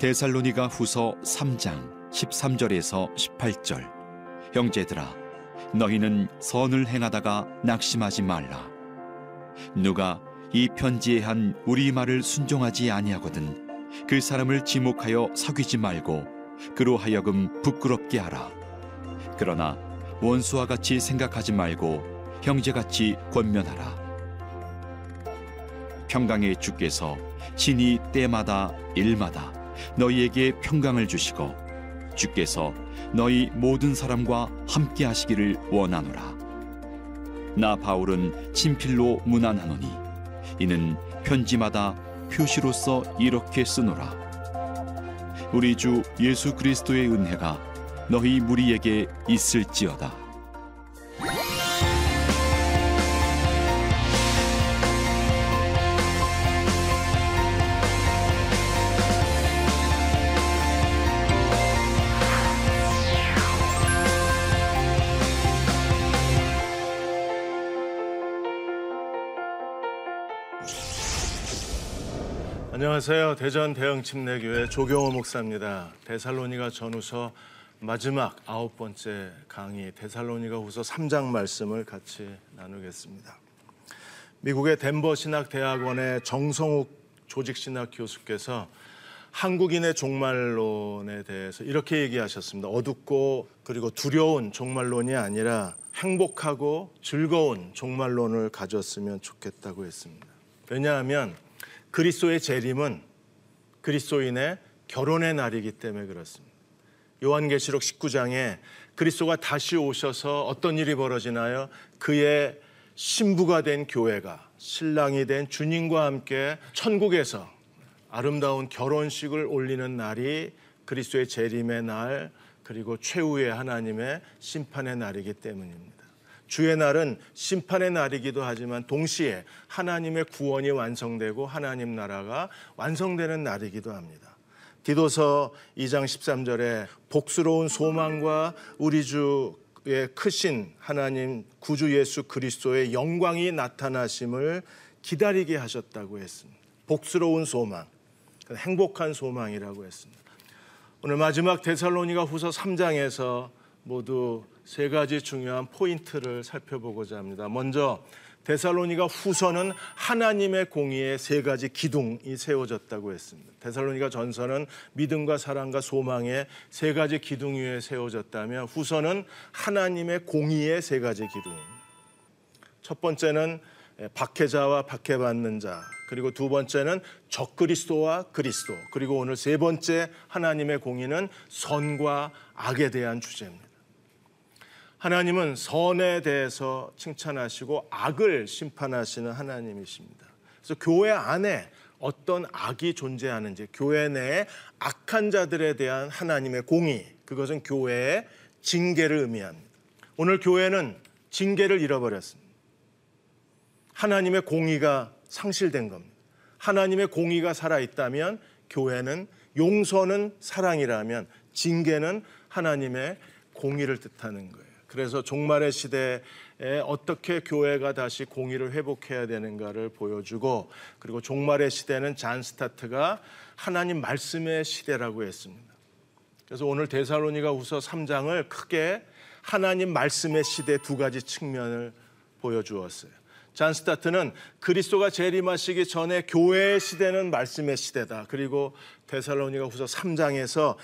데살로니가 후서 3장 13절에서 18절. 형제들아 너희는 선을 행하다가 낙심하지 말라. 누가 이 편지에 한 우리 말을 순종하지 아니하거든 그 사람을 지목하여 사귀지 말고 그로 하여금 부끄럽게 하라. 그러나 원수와 같이 생각하지 말고 형제같이 권면하라. 평강의 주께서 신이 때마다 일마다 너희에게 평강을 주시고 주께서 너희 모든 사람과 함께 하시기를 원하노라. 나 바울은 친필로 문안하노니 이는 편지마다 표시로서 이렇게 쓰노라. 우리 주 예수 그리스도의 은혜가 너희 무리에게 있을지어다. 안녕하세요. 대전 대형침례교회 조경호 목사입니다. 데살로니가 전후서 마지막 아홉 번째 강의 데살로니가 후서 3장 말씀을 같이 나누겠습니다. 미국의 덴버 신학대학원의 정성욱 조직신학 교수께서 한국인의 종말론에 대해서 이렇게 얘기하셨습니다. 어둡고 그리고 두려운 종말론이 아니라 행복하고 즐거운 종말론을 가졌으면 좋겠다고 했습니다. 왜냐하면 그리스도의 재림은 그리스도인의 결혼의 날이기 때문에 그렇습니다. 요한계시록 19장에 그리스도가 다시 오셔서 어떤 일이 벌어지나요? 그의 신부가 된 교회가 신랑이 된 주님과 함께 천국에서 아름다운 결혼식을 올리는 날이 그리스도의 재림의 날 그리고 최후의 하나님의 심판의 날이기 때문입니다. 주의 날은 심판의 날이기도 하지만 동시에 하나님의 구원이 완성되고 하나님 나라가 완성되는 날이기도 합니다. 디도서 2장 13절에 복스러운 소망과 우리 주의 크신 하나님 구주 예수 그리스도의 영광이 나타나심을 기다리게 하셨다고 했습니다. 복스러운 소망, 행복한 소망이라고 했습니다. 오늘 마지막 데살로니가 후서 3장에서 모두 세 가지 중요한 포인트를 살펴보고자 합니다. 먼저 데살로니가 후서는 하나님의 공의의 세 가지 기둥이 세워졌다고 했습니다. 데살로니가 전서는 믿음과 사랑과 소망의 세 가지 기둥 위에 세워졌다면 후서는 하나님의 공의의 세 가지 기둥. 첫 번째는 박해자와 박해받는 자, 그리고 두 번째는 적그리스도와 그리스도, 그리고 오늘 세 번째 하나님의 공의는 선과 악에 대한 주제입니다. 하나님은 선에 대해서 칭찬하시고 악을 심판하시는 하나님이십니다. 그래서 교회 안에 어떤 악이 존재하는지 교회 내에 악한 자들에 대한 하나님의 공의 그것은 교회의 징계를 의미합니다. 오늘 교회는 징계를 잃어버렸습니다. 하나님의 공의가 상실된 겁니다. 하나님의 공의가 살아 있다면 교회는 용서는 사랑이라면 징계는 하나님의 공의를 뜻하는 거예요. 그래서 종말의 시대에 어떻게 교회가 다시 공의를 회복해야 되는가를 보여주고 그리고 종말의 시대는 잔 스타트가 하나님 말씀의 시대라고 했습니다. 그래서 오늘 데살로니가 후서 3장을 크게 하나님 말씀의 시대 두 가지 측면을 보여주었어요. 잔 스타트는 그리스도가 재림하시기 전에 교회의 시대는 말씀의 시대다. 그리고 데살로니가 후서 3장에서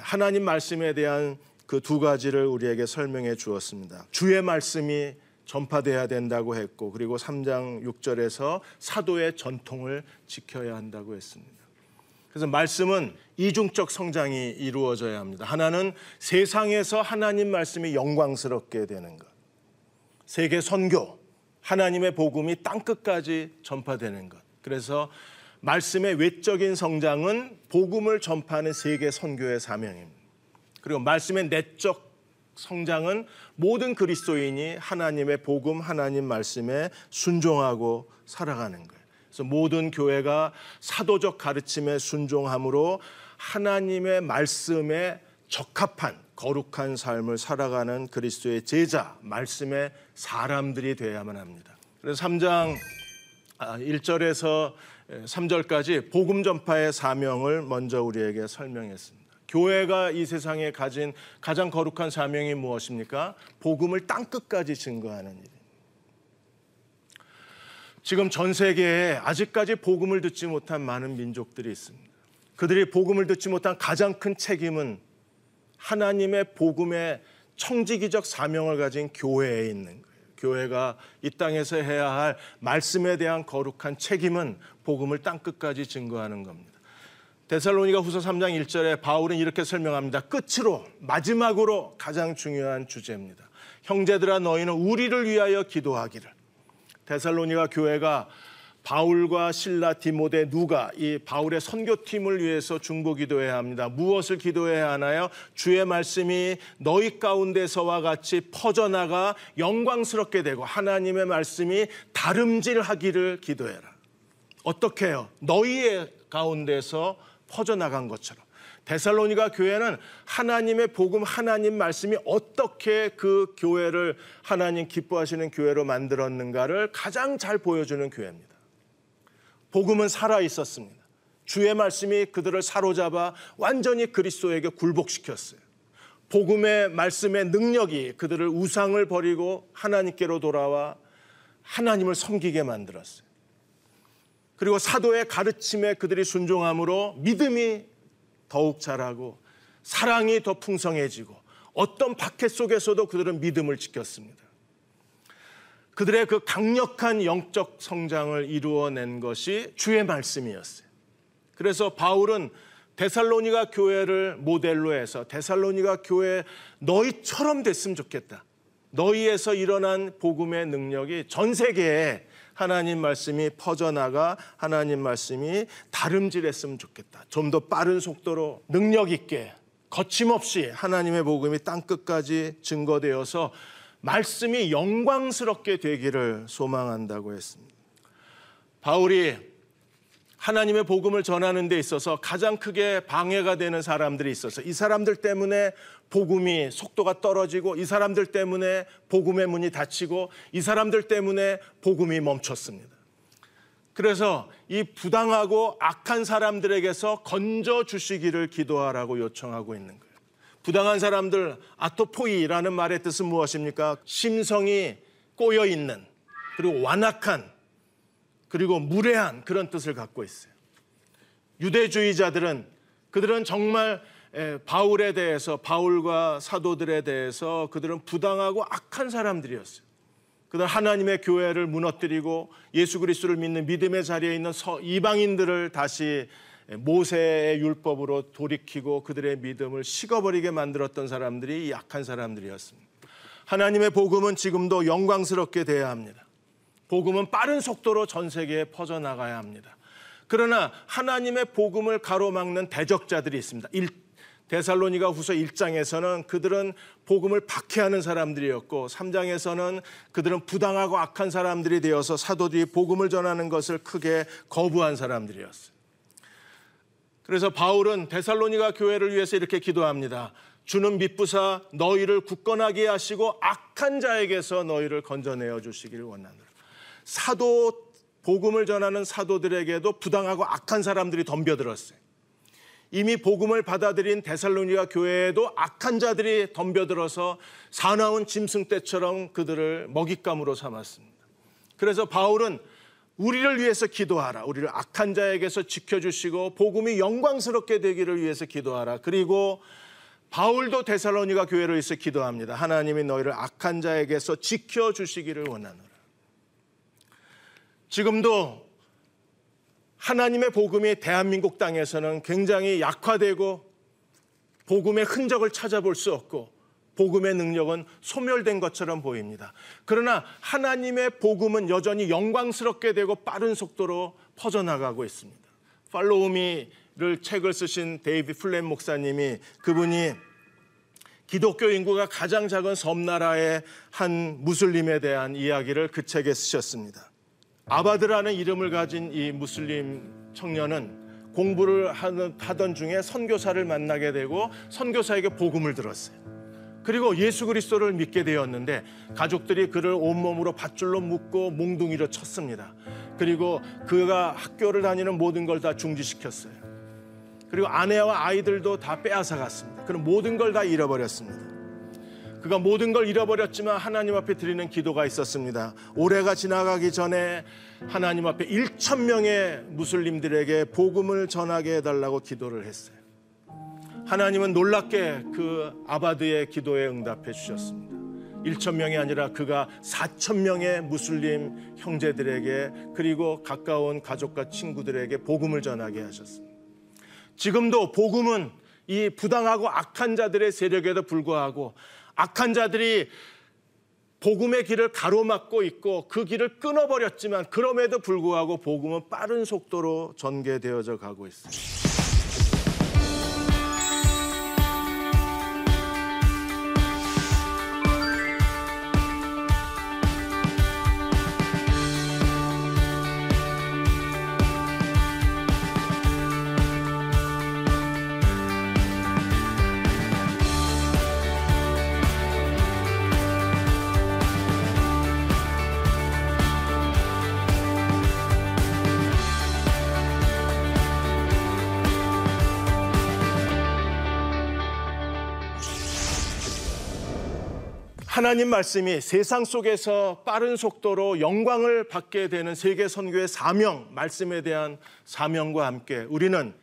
하나님 말씀에 대한 그 두 가지를 우리에게 설명해 주었습니다. 주의 말씀이 전파돼야 된다고 했고 그리고 3장 6절에서 사도의 전통을 지켜야 한다고 했습니다. 그래서 말씀은 이중적 성장이 이루어져야 합니다. 하나는 세상에서 하나님 말씀이 영광스럽게 되는 것. 세계 선교, 하나님의 복음이 땅 끝까지 전파되는 것. 그래서 말씀의 외적인 성장은 복음을 전파하는 세계 선교의 사명입니다. 그리고 말씀의 내적 성장은 모든 그리스도인이 하나님의 복음, 하나님 말씀에 순종하고 살아가는 거예요. 그래서 모든 교회가 사도적 가르침에 순종함으로 하나님의 말씀에 적합한 거룩한 삶을 살아가는 그리스도의 제자, 말씀의 사람들이 되어야만 합니다. 그래서 3장 1절에서 아, 3절까지 복음 전파의 사명을 먼저 우리에게 설명했습니다. 교회가 이 세상에 가진 가장 거룩한 사명이 무엇입니까? 복음을 땅 끝까지 증거하는 일. 지금 전 세계에 아직까지 복음을 듣지 못한 많은 민족들이 있습니다. 그들이 복음을 듣지 못한 가장 큰 책임은 하나님의 복음의 청지기적 사명을 가진 교회에 있는 거예요. 교회가 이 땅에서 해야 할 말씀에 대한 거룩한 책임은 복음을 땅 끝까지 증거하는 겁니다. 데살로니가 후서 3장 1절에 바울은 이렇게 설명합니다. 끝으로 마지막으로 가장 중요한 주제입니다. 형제들아 너희는 우리를 위하여 기도하기를. 데살로니가 교회가 바울과 신라 디모데 누가 이 바울의 선교팀을 위해서 중보 기도해야 합니다. 무엇을 기도해야 하나요? 주의 말씀이 너희 가운데서와 같이 퍼져나가 영광스럽게 되고 하나님의 말씀이 다름질하기를 기도해라. 어떻게 해요? 너희의 가운데서 퍼져나간 것처럼. 데살로니가 교회는 하나님의 복음, 하나님 말씀이 어떻게 그 교회를 하나님 기뻐하시는 교회로 만들었는가를 가장 잘 보여주는 교회입니다. 복음은 살아 있었습니다. 주의 말씀이 그들을 사로잡아 완전히 그리스도에게 굴복시켰어요. 복음의 말씀의 능력이 그들을 우상을 버리고 하나님께로 돌아와 하나님을 섬기게 만들었어요. 그리고 사도의 가르침에 그들이 순종함으로 믿음이 더욱 자라고 사랑이 더 풍성해지고 어떤 박해 속에서도 그들은 믿음을 지켰습니다. 그들의 그 강력한 영적 성장을 이루어낸 것이 주의 말씀이었어요. 그래서 바울은 데살로니가 교회를 모델로 해서 데살로니가 교회 너희처럼 됐으면 좋겠다. 너희에서 일어난 복음의 능력이 전 세계에 하나님 말씀이 퍼져나가 하나님 말씀이 다름질했으면 좋겠다. 좀 더 빠른 속도로 능력 있게 거침없이 하나님의 복음이 땅 끝까지 증거되어서 말씀이 영광스럽게 되기를 소망한다고 했습니다. 바울이 하나님의 복음을 전하는 데 있어서 가장 크게 방해가 되는 사람들이 있어서 이 사람들 때문에 복음이 속도가 떨어지고 이 사람들 때문에 복음의 문이 닫히고 이 사람들 때문에 복음이 멈췄습니다. 그래서 이 부당하고 악한 사람들에게서 건져 주시기를 기도하라고 요청하고 있는 거예요. 부당한 사람들 아토포이라는 말의 뜻은 무엇입니까? 심성이 꼬여 있는 그리고 완악한 그리고 무례한 그런 뜻을 갖고 있어요. 유대주의자들은 그들은 정말 바울에 대해서 바울과 사도들에 대해서 그들은 부당하고 악한 사람들이었어요. 그들 하나님의 교회를 무너뜨리고 예수 그리스도를 믿는 믿음의 자리에 있는 이방인들을 다시 모세의 율법으로 돌이키고 그들의 믿음을 식어버리게 만들었던 사람들이 약한 사람들이었습니다. 하나님의 복음은 지금도 영광스럽게 돼야 합니다. 복음은 빠른 속도로 전 세계에 퍼져나가야 합니다. 그러나 하나님의 복음을 가로막는 대적자들이 있습니다. 데살로니가 후서 1장에서는 그들은 복음을 박해하는 사람들이었고 3장에서는 그들은 부당하고 악한 사람들이 되어서 사도들이 복음을 전하는 것을 크게 거부한 사람들이었어요. 그래서 바울은 데살로니가 교회를 위해서 이렇게 기도합니다. 주는 믿부사 너희를 굳건하게 하시고 악한 자에게서 너희를 건져내어 주시기를 원하노라. 사도 복음을 전하는 사도들에게도 부당하고 악한 사람들이 덤벼들었어요. 이미 복음을 받아들인 데살로니가 교회에도 악한 자들이 덤벼들어서 사나운 짐승 떼처럼 그들을 먹잇감으로 삼았습니다. 그래서 바울은 우리를 위해서 기도하라. 우리를 악한 자에게서 지켜주시고 복음이 영광스럽게 되기를 위해서 기도하라. 그리고 바울도 데살로니가 교회를 위해서 기도합니다. 하나님이 너희를 악한 자에게서 지켜주시기를 원하노라. 지금도 하나님의 복음이 대한민국 땅에서는 굉장히 약화되고 복음의 흔적을 찾아볼 수 없고 복음의 능력은 소멸된 것처럼 보입니다. 그러나 하나님의 복음은 여전히 영광스럽게 되고 빠른 속도로 퍼져나가고 있습니다. Follow Me를 책을 쓰신 데이비드 플랫 목사님이 그분이 기독교 인구가 가장 작은 섬나라의 한 무슬림에 대한 이야기를 그 책에 쓰셨습니다. 아바드라는 이름을 가진 이 무슬림 청년은 공부를 하던 중에 선교사를 만나게 되고 선교사에게 복음을 들었어요. 그리고 예수 그리스도를 믿게 되었는데 가족들이 그를 온몸으로 밧줄로 묶고 몽둥이로 쳤습니다. 그리고 그가 학교를 다니는 모든 걸 다 중지시켰어요. 그리고 아내와 아이들도 다 빼앗아 갔습니다. 그럼 모든 걸 다 잃어버렸습니다. 그가 모든 걸 잃어버렸지만 하나님 앞에 드리는 기도가 있었습니다. 올해가 지나가기 전에 하나님 앞에 1천 명의 무슬림들에게 복음을 전하게 해달라고 기도를 했어요. 하나님은 놀랍게 그 아바드의 기도에 응답해 주셨습니다. 1천 명이 아니라 그가 4천 명의 무슬림 형제들에게 그리고 가까운 가족과 친구들에게 복음을 전하게 하셨습니다. 지금도 복음은 이 부당하고 악한 자들의 세력에도 불구하고 악한 자들이 복음의 길을 가로막고 있고 그 길을 끊어버렸지만 그럼에도 불구하고 복음은 빠른 속도로 전개되어져 가고 있습니다. 하나님 말씀이 세상 속에서 빠른 속도로 영광을 받게 되는 세계 선교의 사명, 말씀에 대한 사명과 함께 우리는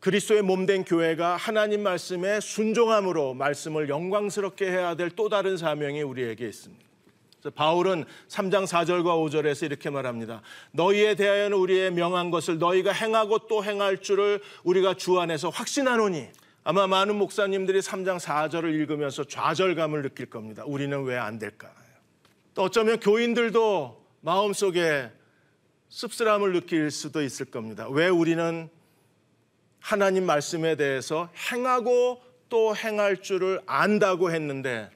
그리스도의 몸된 교회가 하나님 말씀에 순종함으로 말씀을 영광스럽게 해야 될 또 다른 사명이 우리에게 있습니다. 바울은 3장 4절과 5절에서 이렇게 말합니다. 너희에 대하여는 우리의 명한 것을 너희가 행하고 또 행할 줄을 우리가 주 안에서 확신하노니 아마 많은 목사님들이 3장 4절을 읽으면서 좌절감을 느낄 겁니다. 우리는 왜 안 될까? 또 어쩌면 교인들도 마음속에 씁쓸함을 느낄 수도 있을 겁니다. 왜 우리는 하나님 말씀에 대해서 행하고 또 행할 줄을 안다고 했는데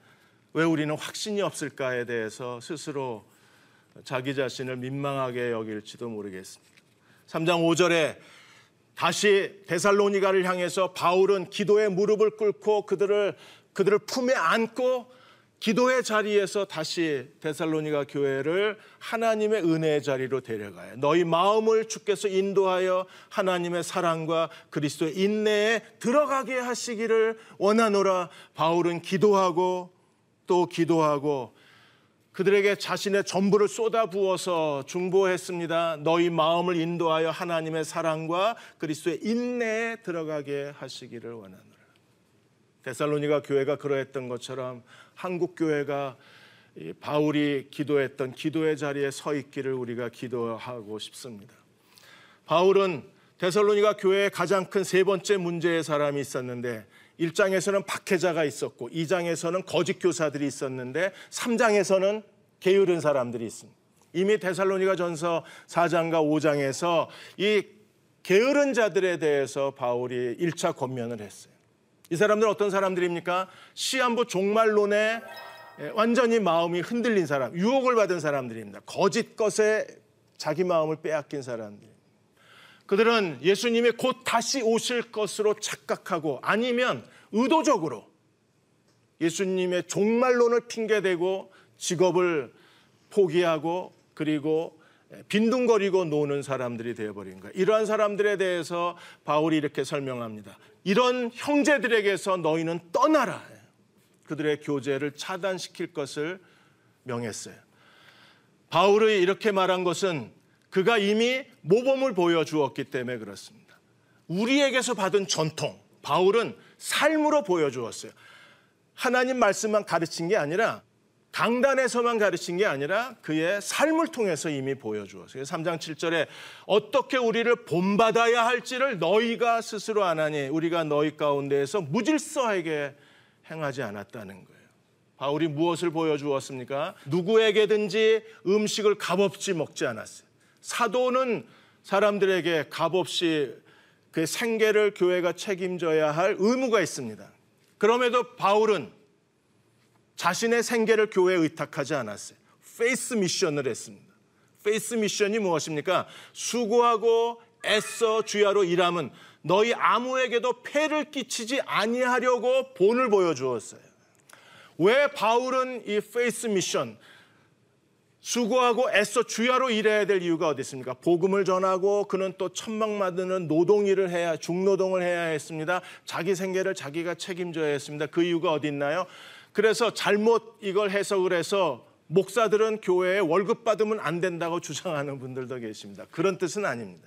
왜 우리는 확신이 없을까에 대해서 스스로 자기 자신을 민망하게 여길지도 모르겠습니다. 3장 5절에 다시 데살로니가를 향해서 바울은 기도의 무릎을 꿇고 그들을 그들을 품에 안고 기도의 자리에서 다시 데살로니가 교회를 하나님의 은혜의 자리로 데려가요. 너희 마음을 주께서 인도하여 하나님의 사랑과 그리스도의 인내에 들어가게 하시기를 원하노라. 바울은 기도하고 또 기도하고 그들에게 자신의 전부를 쏟아 부어서 중보했습니다. 너희 마음을 인도하여 하나님의 사랑과 그리스도의 인내에 들어가게 하시기를 원하노라. 데살로니가 교회가 그러했던 것처럼 한국 교회가 바울이 기도했던 기도의 자리에 서 있기를 우리가 기도하고 싶습니다. 바울은 데살로니가 교회의 가장 큰 세 번째 문제의 사람이 있었는데 1장에서는 박해자가 있었고 2장에서는 거짓 교사들이 있었는데 3장에서는 게으른 사람들이 있습니다. 이미 데살로니가 전서 4장과 5장에서 이 게으른 자들에 대해서 바울이 1차 권면을 했어요. 이 사람들은 어떤 사람들입니까? 시한부 종말론에 완전히 마음이 흔들린 사람, 유혹을 받은 사람들입니다. 거짓 것에 자기 마음을 빼앗긴 사람들. 그들은 예수님이 곧 다시 오실 것으로 착각하고 아니면 의도적으로 예수님의 종말론을 핑계대고 직업을 포기하고 그리고 빈둥거리고 노는 사람들이 되어버린 거예요. 이러한 사람들에 대해서 바울이 이렇게 설명합니다. 이런 형제들에게서 너희는 떠나라. 그들의 교제를 차단시킬 것을 명했어요. 바울이 이렇게 말한 것은 그가 이미 모범을 보여주었기 때문에 그렇습니다. 우리에게서 받은 전통, 바울은 삶으로 보여주었어요. 하나님 말씀만 가르친 게 아니라 강단에서만 가르친 게 아니라 그의 삶을 통해서 이미 보여주었어요. 3장 7절에 어떻게 우리를 본받아야 할지를 너희가 스스로 안하니 우리가 너희 가운데에서 무질서하게 행하지 않았다는 거예요. 바울이 무엇을 보여주었습니까? 누구에게든지 음식을 값없이 먹지 않았어요. 사도는 사람들에게 값없이 그 생계를 교회가 책임져야 할 의무가 있습니다. 그럼에도 바울은 자신의 생계를 교회에 의탁하지 않았어요. faith mission을 했습니다. faith mission이 무엇입니까? 수고하고 애써 주야로 일함은 너희 아무에게도 폐를 끼치지 아니하려고 본을 보여주었어요. 왜 바울은 이 faith mission 수고하고 애써 주야로 일해야 될 이유가 어디 있습니까? 복음을 전하고 그는 또 천막 만드는 노동 일을 해야 중노동을 해야 했습니다. 자기 생계를 자기가 책임져야 했습니다. 그 이유가 어디 있나요? 그래서 잘못 이걸 해석을 해서 목사들은 교회에 월급 받으면 안 된다고 주장하는 분들도 계십니다. 그런 뜻은 아닙니다.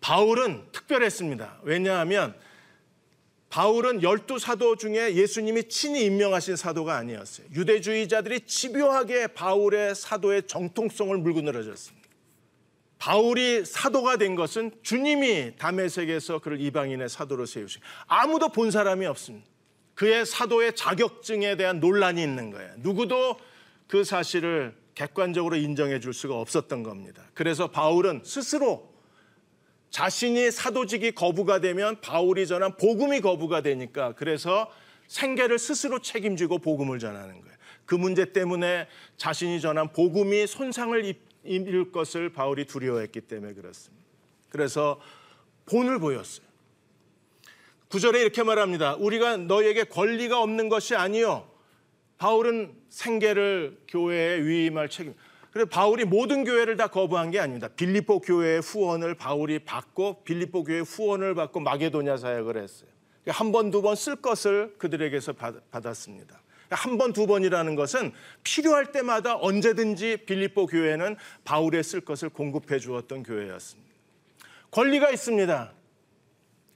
바울은 특별했습니다. 왜냐하면 바울은 열두 사도 중에 예수님이 친히 임명하신 사도가 아니었어요. 유대주의자들이 집요하게 바울의 사도의 정통성을 물고 늘어졌습니다. 바울이 사도가 된 것은 주님이 담에색에서 그를 이방인의 사도로 세우신 아무도 본 사람이 없습니다. 그의 사도의 자격증에 대한 논란이 있는 거예요. 누구도 그 사실을 객관적으로 인정해 줄 수가 없었던 겁니다. 그래서 바울은 스스로 자신이 사도직이 거부가 되면 바울이 전한 복음이 거부가 되니까 그래서 생계를 스스로 책임지고 복음을 전하는 거예요. 그 문제 때문에 자신이 전한 복음이 손상을 입을 것을 바울이 두려워했기 때문에 그렇습니다. 그래서 본을 보였어요. 구절에 이렇게 말합니다. 우리가 너에게 권리가 없는 것이 아니요. 바울은 생계를 교회에 위임할 책임. 그래서 바울이 모든 교회를 다 거부한 게 아닙니다. 빌립보 교회의 후원을 바울이 받고 빌립보 교회 후원을 받고 마게도냐 사역을 했어요. 한 번, 두 번 쓸 것을 그들에게서 받았습니다. 한 번, 두 번이라는 것은 필요할 때마다 언제든지 빌립보 교회는 바울의 쓸 것을 공급해 주었던 교회였습니다. 권리가 있습니다.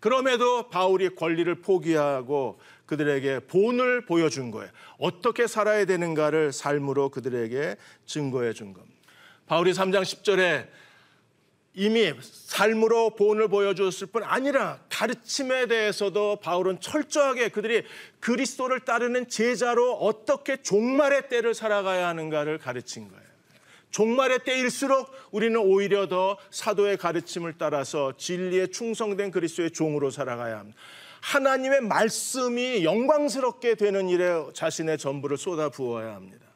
그럼에도 바울이 권리를 포기하고 그들에게 본을 보여준 거예요. 어떻게 살아야 되는가를 삶으로 그들에게 증거해 준 겁니다. 바울이 3장 10절에 이미 삶으로 본을 보여주었을 뿐 아니라 가르침에 대해서도 바울은 철저하게 그들이 그리스도를 따르는 제자로 어떻게 종말의 때를 살아가야 하는가를 가르친 거예요. 종말의 때일수록 우리는 오히려 더 사도의 가르침을 따라서 진리에 충성된 그리스도의 종으로 살아가야 합니다. 하나님의 말씀이 영광스럽게 되는 일에 자신의 전부를 쏟아 부어야 합니다.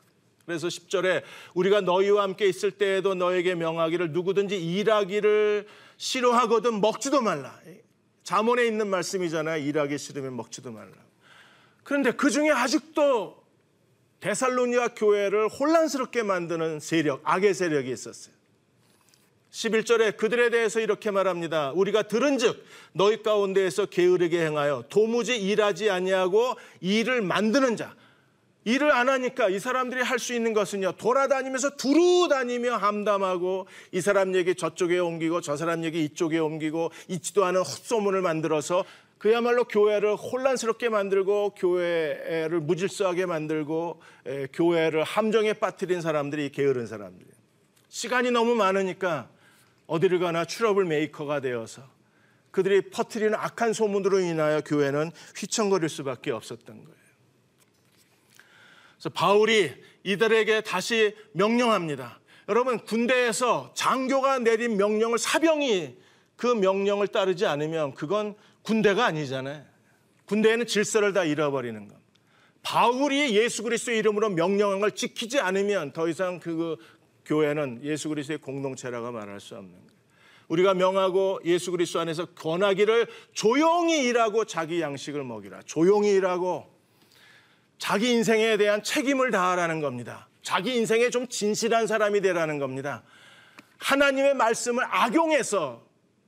그래서 10절에 우리가 너희와 함께 있을 때에도 너에게 명하기를 누구든지 일하기를 싫어하거든 먹지도 말라. 잠언에 있는 말씀이잖아요. 일하기 싫으면 먹지도 말라. 그런데 그 중에 아직도 데살로니아 교회를 혼란스럽게 만드는 세력, 악의 세력이 있었어요. 11절에 그들에 대해서 이렇게 말합니다. 우리가 들은즉 너희 가운데에서 게으르게 행하여 도무지 일하지 아니하고 일을 만드는 자 일을 안 하니까 이 사람들이 할 수 있는 것은요 돌아다니면서 두루 다니며 함담하고 이 사람 얘기 저쪽에 옮기고 저 사람 얘기 이쪽에 옮기고 있지도 않은 헛소문을 만들어서 그야말로 교회를 혼란스럽게 만들고 교회를 무질서하게 만들고 교회를 함정에 빠뜨린 사람들이 게으른 사람들이에요. 시간이 너무 많으니까 어디를 가나 trouble maker가 되어서 그들이 퍼뜨리는 악한 소문으로 인하여 교회는 휘청거릴 수밖에 없었던 거예요. 그래서 바울이 이들에게 다시 명령합니다. 여러분 군대에서 장교가 내린 명령을 사병이 그 명령을 따르지 않으면 그건 군대가 아니잖아요. 군대에는 질서를 다 잃어버리는 것. 바울이 예수 그리스도의 이름으로 명령한 걸 지키지 않으면 더 이상 그 교회는 예수 그리스도의 공동체라고 말할 수 없는 거예요. 우리가 명하고 예수 그리스도 안에서 권하기를 조용히 일하고 자기 양식을 먹이라. 조용히 일하고 자기 인생에 대한 책임을 다하라는 겁니다. 자기 인생에 좀 진실한 사람이 되라는 겁니다. 하나님의 말씀을 악용해서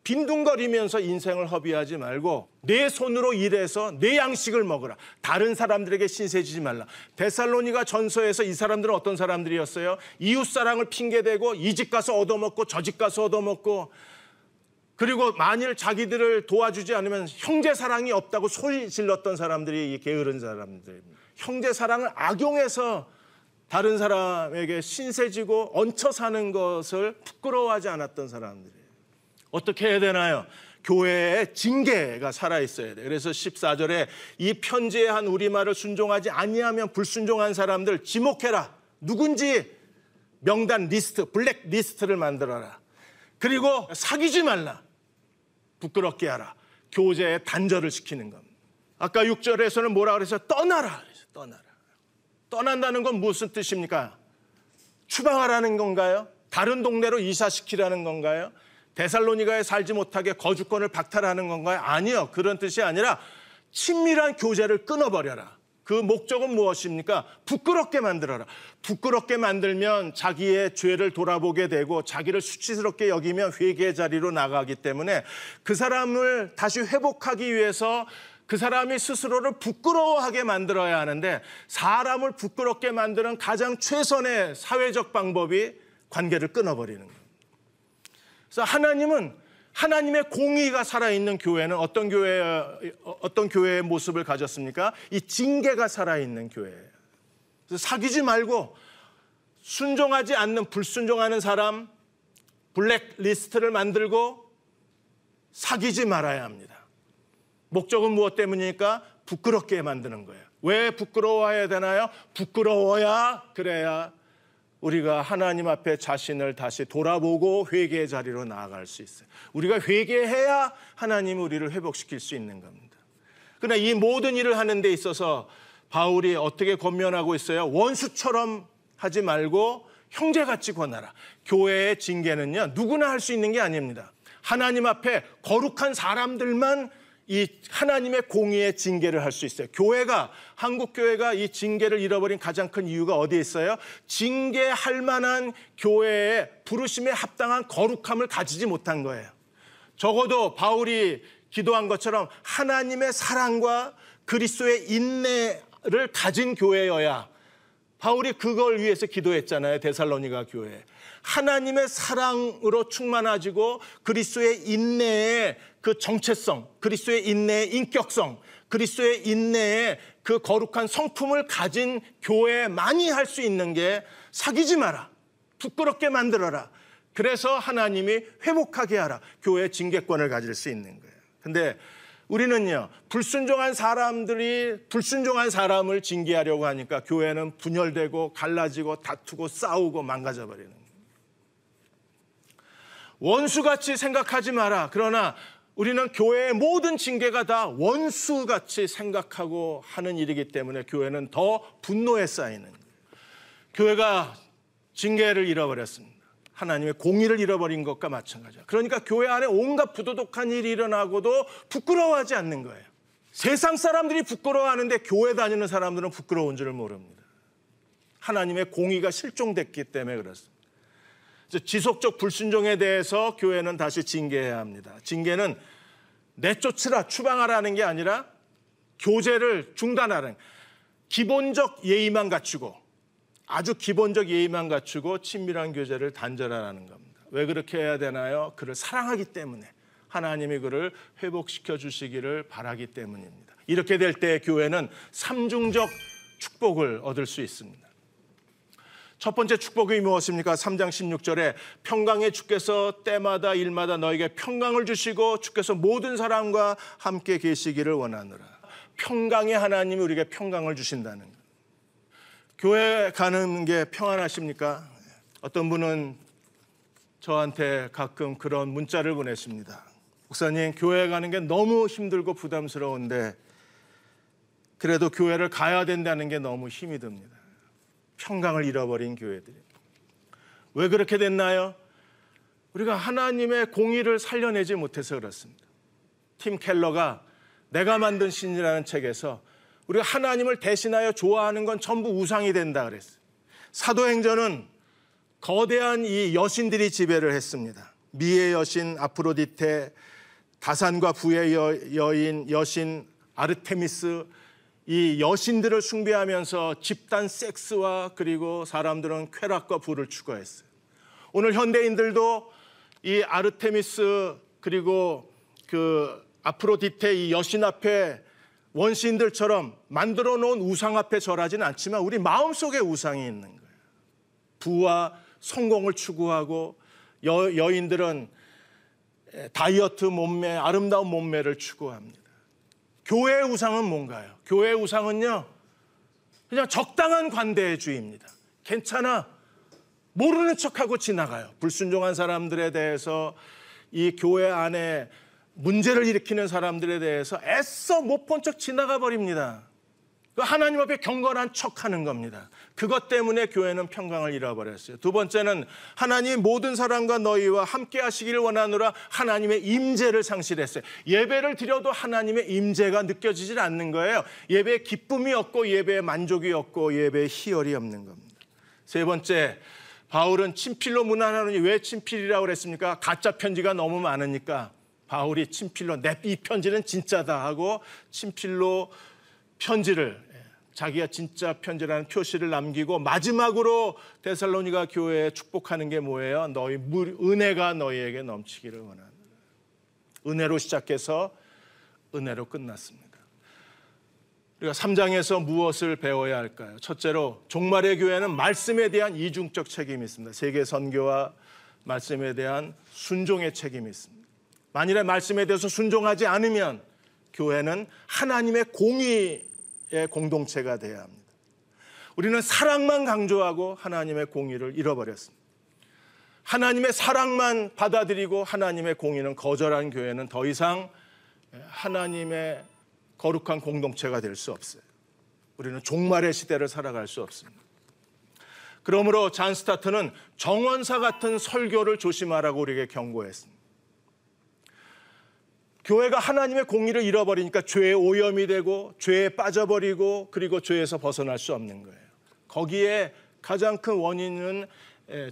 빈둥거리면서 인생을 허비하지 말고 내 손으로 일해서 내 양식을 먹으라. 다른 사람들에게 신세지지 말라. 데살로니가 전서에서 이 사람들은 어떤 사람들이었어요? 이웃 사랑을 핑계대고 이 집 가서 얻어먹고 저 집 가서 얻어먹고 그리고 만일 자기들을 도와주지 않으면 형제 사랑이 없다고 소리 질렀던 사람들이 게으른 사람들입니다. 형제 사랑을 악용해서 다른 사람에게 신세지고 얹혀 사는 것을 부끄러워하지 않았던 사람들이 어떻게 해야 되나요? 교회의 징계가 살아 있어야 돼. 그래서 14절에 이 편지에 한 우리말을 순종하지 아니하면 불순종한 사람들 지목해라. 누군지 명단 리스트, 블랙 리스트를 만들어라. 그리고 사귀지 말라. 부끄럽게 하라. 교제에 단절을 시키는 겁니다. 아까 6절에서는 뭐라 그래서 떠나라. 떠나라. 떠난다는 건 무슨 뜻입니까? 추방하라는 건가요? 다른 동네로 이사시키라는 건가요? 데살로니가에 살지 못하게 거주권을 박탈하는 건가요? 아니요. 그런 뜻이 아니라 친밀한 교제를 끊어버려라. 그 목적은 무엇입니까? 부끄럽게 만들어라. 부끄럽게 만들면 자기의 죄를 돌아보게 되고 자기를 수치스럽게 여기면 회개의 자리로 나가기 때문에 그 사람을 다시 회복하기 위해서 그 사람이 스스로를 부끄러워하게 만들어야 하는데 사람을 부끄럽게 만드는 가장 최선의 사회적 방법이 관계를 끊어버리는 거예요. 그래서 하나님은 하나님의 공의가 살아있는 교회는 어떤 교회 어떤 교회의 모습을 가졌습니까? 이 징계가 살아있는 교회예요. 사귀지 말고 순종하지 않는 불순종하는 사람 블랙 리스트를 만들고 사귀지 말아야 합니다. 목적은 무엇 때문입니까? 부끄럽게 만드는 거예요. 왜 부끄러워해야 되나요? 부끄러워야 그래야 우리가 하나님 앞에 자신을 다시 돌아보고 회개의 자리로 나아갈 수 있어요. 우리가 회개해야 하나님 우리를 회복시킬 수 있는 겁니다. 그러나 이 모든 일을 하는 데 있어서 바울이 어떻게 권면하고 있어요? 원수처럼 하지 말고 형제같이 권하라. 교회의 징계는요, 누구나 할 수 있는 게 아닙니다. 하나님 앞에 거룩한 사람들만 이 하나님의 공의의 징계를 할 수 있어요. 교회가 한국 교회가 이 징계를 잃어버린 가장 큰 이유가 어디에 있어요? 징계할 만한 교회의 부르심에 합당한 거룩함을 가지지 못한 거예요. 적어도 바울이 기도한 것처럼 하나님의 사랑과 그리스도의 인내를 가진 교회여야 바울이 그걸 위해서 기도했잖아요. 데살로니가 교회. 하나님의 사랑으로 충만하지고 그리스도의 인내의 그 정체성, 그리스도의 인내의 인격성, 그리스도의 인내의 그 거룩한 성품을 가진 교회만이 할 수 있는 게 사귀지 마라. 부끄럽게 만들어라. 그래서 하나님이 회복하게 하라. 교회 징계권을 가질 수 있는 거예요. 근데 우리는요, 불순종한 사람들이 불순종한 사람을 징계하려고 하니까 교회는 분열되고 갈라지고 다투고 싸우고 망가져 버리는 거예요. 원수같이 생각하지 마라. 그러나 우리는 교회의 모든 징계가 다 원수같이 생각하고 하는 일이기 때문에 교회는 더 분노에 쌓이는. 교회가 징계를 잃어버렸습니다. 하나님의 공의를 잃어버린 것과 마찬가지야. 그러니까 교회 안에 온갖 부도덕한 일이 일어나고도 부끄러워하지 않는 거예요. 세상 사람들이 부끄러워하는데 교회 다니는 사람들은 부끄러운 줄을 모릅니다. 하나님의 공의가 실종됐기 때문에 그렇습니다. 지속적 불순종에 대해서 교회는 다시 징계해야 합니다. 징계는 내쫓으라, 추방하라는 게 아니라 교제를 중단하는 기본적 예의만 갖추고 아주 기본적 예의만 갖추고 친밀한 교제를 단절하라는 겁니다. 왜 그렇게 해야 되나요? 그를 사랑하기 때문에 하나님이 그를 회복시켜 주시기를 바라기 때문입니다. 이렇게 될 때 교회는 삼중적 축복을 얻을 수 있습니다. 첫 번째 축복이 무엇입니까? 3장 16절에 평강의 주께서 때마다 일마다 너에게 평강을 주시고 주께서 모든 사람과 함께 계시기를 원하노라. 평강의 하나님이 우리에게 평강을 주신다는 것. 교회 가는 게 평안하십니까? 어떤 분은 저한테 가끔 그런 문자를 보냈습니다. 목사님, 교회 가는 게 너무 힘들고 부담스러운데 그래도 교회를 가야 된다는 게 너무 힘이 듭니다. 평강을 잃어버린 교회들이. 왜 그렇게 됐나요? 우리가 하나님의 공의를 살려내지 못해서 그렇습니다. 팀 켈러가 내가 만든 신이라는 책에서 우리가 하나님을 대신하여 좋아하는 건 전부 우상이 된다 그랬어요. 사도행전은 거대한 이 여신들이 지배를 했습니다. 미의 여신 아프로디테, 다산과 부의 여인 여신 아르테미스, 이 여신들을 숭배하면서 집단 섹스와 그리고 사람들은 쾌락과 부를 추구했어요. 오늘 현대인들도 이 아르테미스 그리고 그 아프로디테 이 여신 앞에 원신들처럼 만들어 놓은 우상 앞에 절하지는 않지만 우리 마음속에 우상이 있는 거예요. 부와 성공을 추구하고 여, 여인들은 다이어트 몸매, 아름다운 몸매를 추구합니다. 교회의 우상은 뭔가요? 교회의 우상은요, 그냥 적당한 관대주의입니다. 괜찮아. 모르는 척하고 지나가요. 불순종한 사람들에 대해서 이 교회 안에 문제를 일으키는 사람들에 대해서 애써 못 본 척 지나가 버립니다. 그 하나님 앞에 경건한 척 하는 겁니다. 그것 때문에 교회는 평강을 잃어버렸어요. 두 번째는 하나님 모든 사람과 너희와 함께 하시기를 원하노라 하나님의 임재를 상실했어요. 예배를 드려도 하나님의 임재가 느껴지질 않는 거예요. 예배에 기쁨이 없고 예배에 만족이 없고 예배에 희열이 없는 겁니다. 세 번째, 바울은 친필로 문안하느니 왜 친필이라고 그랬습니까? 가짜 편지가 너무 많으니까 바울이 친필로 내 이 편지는 진짜다 하고 친필로 편지를 자기가 진짜 편지라는 표시를 남기고 마지막으로 데살로니가 교회에 축복하는 게 뭐예요? 너희 물, 은혜가 너희에게 넘치기를 원하는 은혜로 시작해서 은혜로 끝났습니다. 우리가 3장에서 무엇을 배워야 할까요? 첫째로 종말의 교회는 말씀에 대한 이중적 책임이 있습니다. 세계 선교와 말씀에 대한 순종의 책임이 있습니다. 만일에 말씀에 대해서 순종하지 않으면 교회는 하나님의 공의 공동체가 되어야 합니다. 우리는 사랑만 강조하고 하나님의 공의를 잃어버렸습니다. 하나님의 사랑만 받아들이고 하나님의 공의는 거절한 교회는 더 이상 하나님의 거룩한 공동체가 될 수 없어요. 우리는 종말의 시대를 살아갈 수 없습니다. 그러므로 잔 스타트는 정원사 같은 설교를 조심하라고 우리에게 경고했습니다. 교회가 하나님의 공의를 잃어버리니까 죄의 오염이 되고 죄에 빠져버리고 그리고 죄에서 벗어날 수 없는 거예요. 거기에 가장 큰 원인은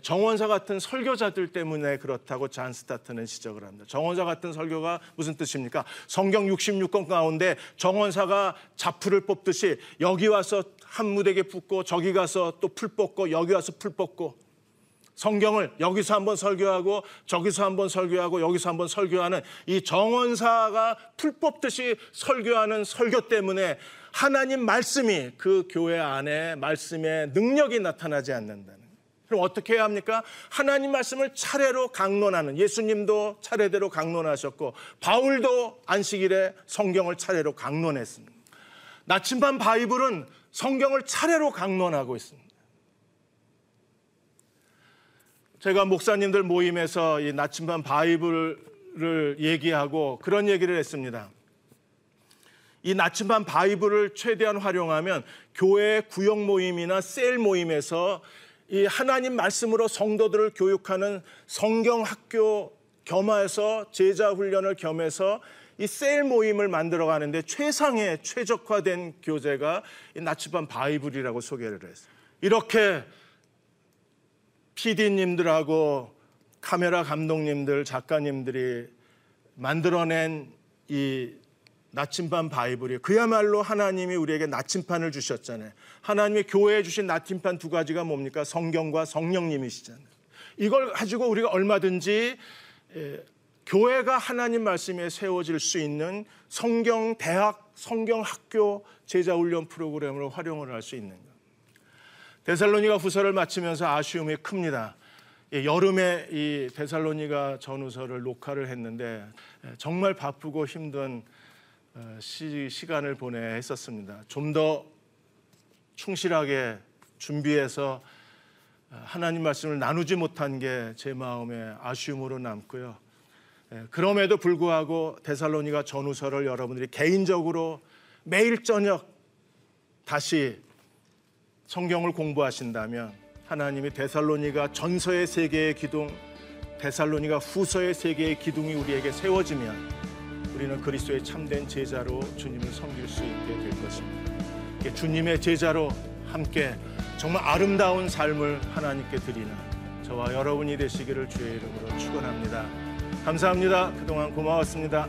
정원사 같은 설교자들 때문에 그렇다고 존 스토트는 지적을 합니다. 정원사 같은 설교가 무슨 뜻입니까? 성경 66권 가운데 정원사가 잡풀을 뽑듯이 여기 와서 한 무더기 뽑고 저기 가서 또 풀 뽑고 여기 와서 풀 뽑고 성경을 여기서 한번 설교하고 저기서 한번 설교하고 여기서 한번 설교하는 이 정원사가 풀 뽑듯이 설교하는 설교 때문에 하나님 말씀이 그 교회 안에 말씀의 능력이 나타나지 않는다는 그럼 어떻게 해야 합니까? 하나님 말씀을 차례로 강론하는 예수님도 차례대로 강론하셨고 바울도 안식일에 성경을 차례로 강론했습니다. 나침반 바이블은 성경을 차례로 강론하고 있습니다. 제가 목사님들 모임에서 이 나침반 바이블을 얘기하고 그런 얘기를 했습니다. 이 나침반 바이블을 최대한 활용하면 교회 구역 모임이나 셀 모임에서 이 하나님 말씀으로 성도들을 교육하는 성경 학교 겸해서 제자 훈련을 겸해서 이 셀 모임을 만들어 가는데 최상의 최적화된 교재가 이 나침반 바이블이라고 소개를 했어요. 이렇게 PD님들하고 카메라 감독님들, 작가님들이 만들어낸 이 나침반 바이블이 그야말로 하나님이 우리에게 나침판을 주셨잖아요. 하나님의 교회에 주신 나침판 두 가지가 뭡니까? 성경과 성령님이시잖아요. 이걸 가지고 우리가 얼마든지 교회가 하나님 말씀에 세워질 수 있는 성경 대학, 성경 학교 제자 훈련 프로그램으로 활용을 할 수 있는 거예요. 데살로니가 후서를 마치면서 아쉬움이 큽니다. 예, 여름에 이 데살로니가 전후서를 녹화를 했는데 예, 정말 바쁘고 힘든 어, 시, 간을 보내 했었습니다. 좀 더 충실하게 준비해서 어, 하나님 말씀을 나누지 못한 게 제 마음에 아쉬움으로 남고요. 예, 그럼에도 불구하고 데살로니가 전후서를 여러분들이 개인적으로 매일 저녁 다시 성경을 공부하신다면 하나님이 데살로니가 전서의 세계의 기둥, 데살로니가 후서의 세계의 기둥이 우리에게 세워지면 우리는 그리스도의 참된 제자로 주님을 섬길 수 있게 될 것입니다. 주님의 제자로 함께 정말 아름다운 삶을 하나님께 드리는 저와 여러분이 되시기를 주의 이름으로 축원합니다. 감사합니다. 그동안 고마웠습니다.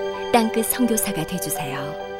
땅끝 선교사가 되주세요.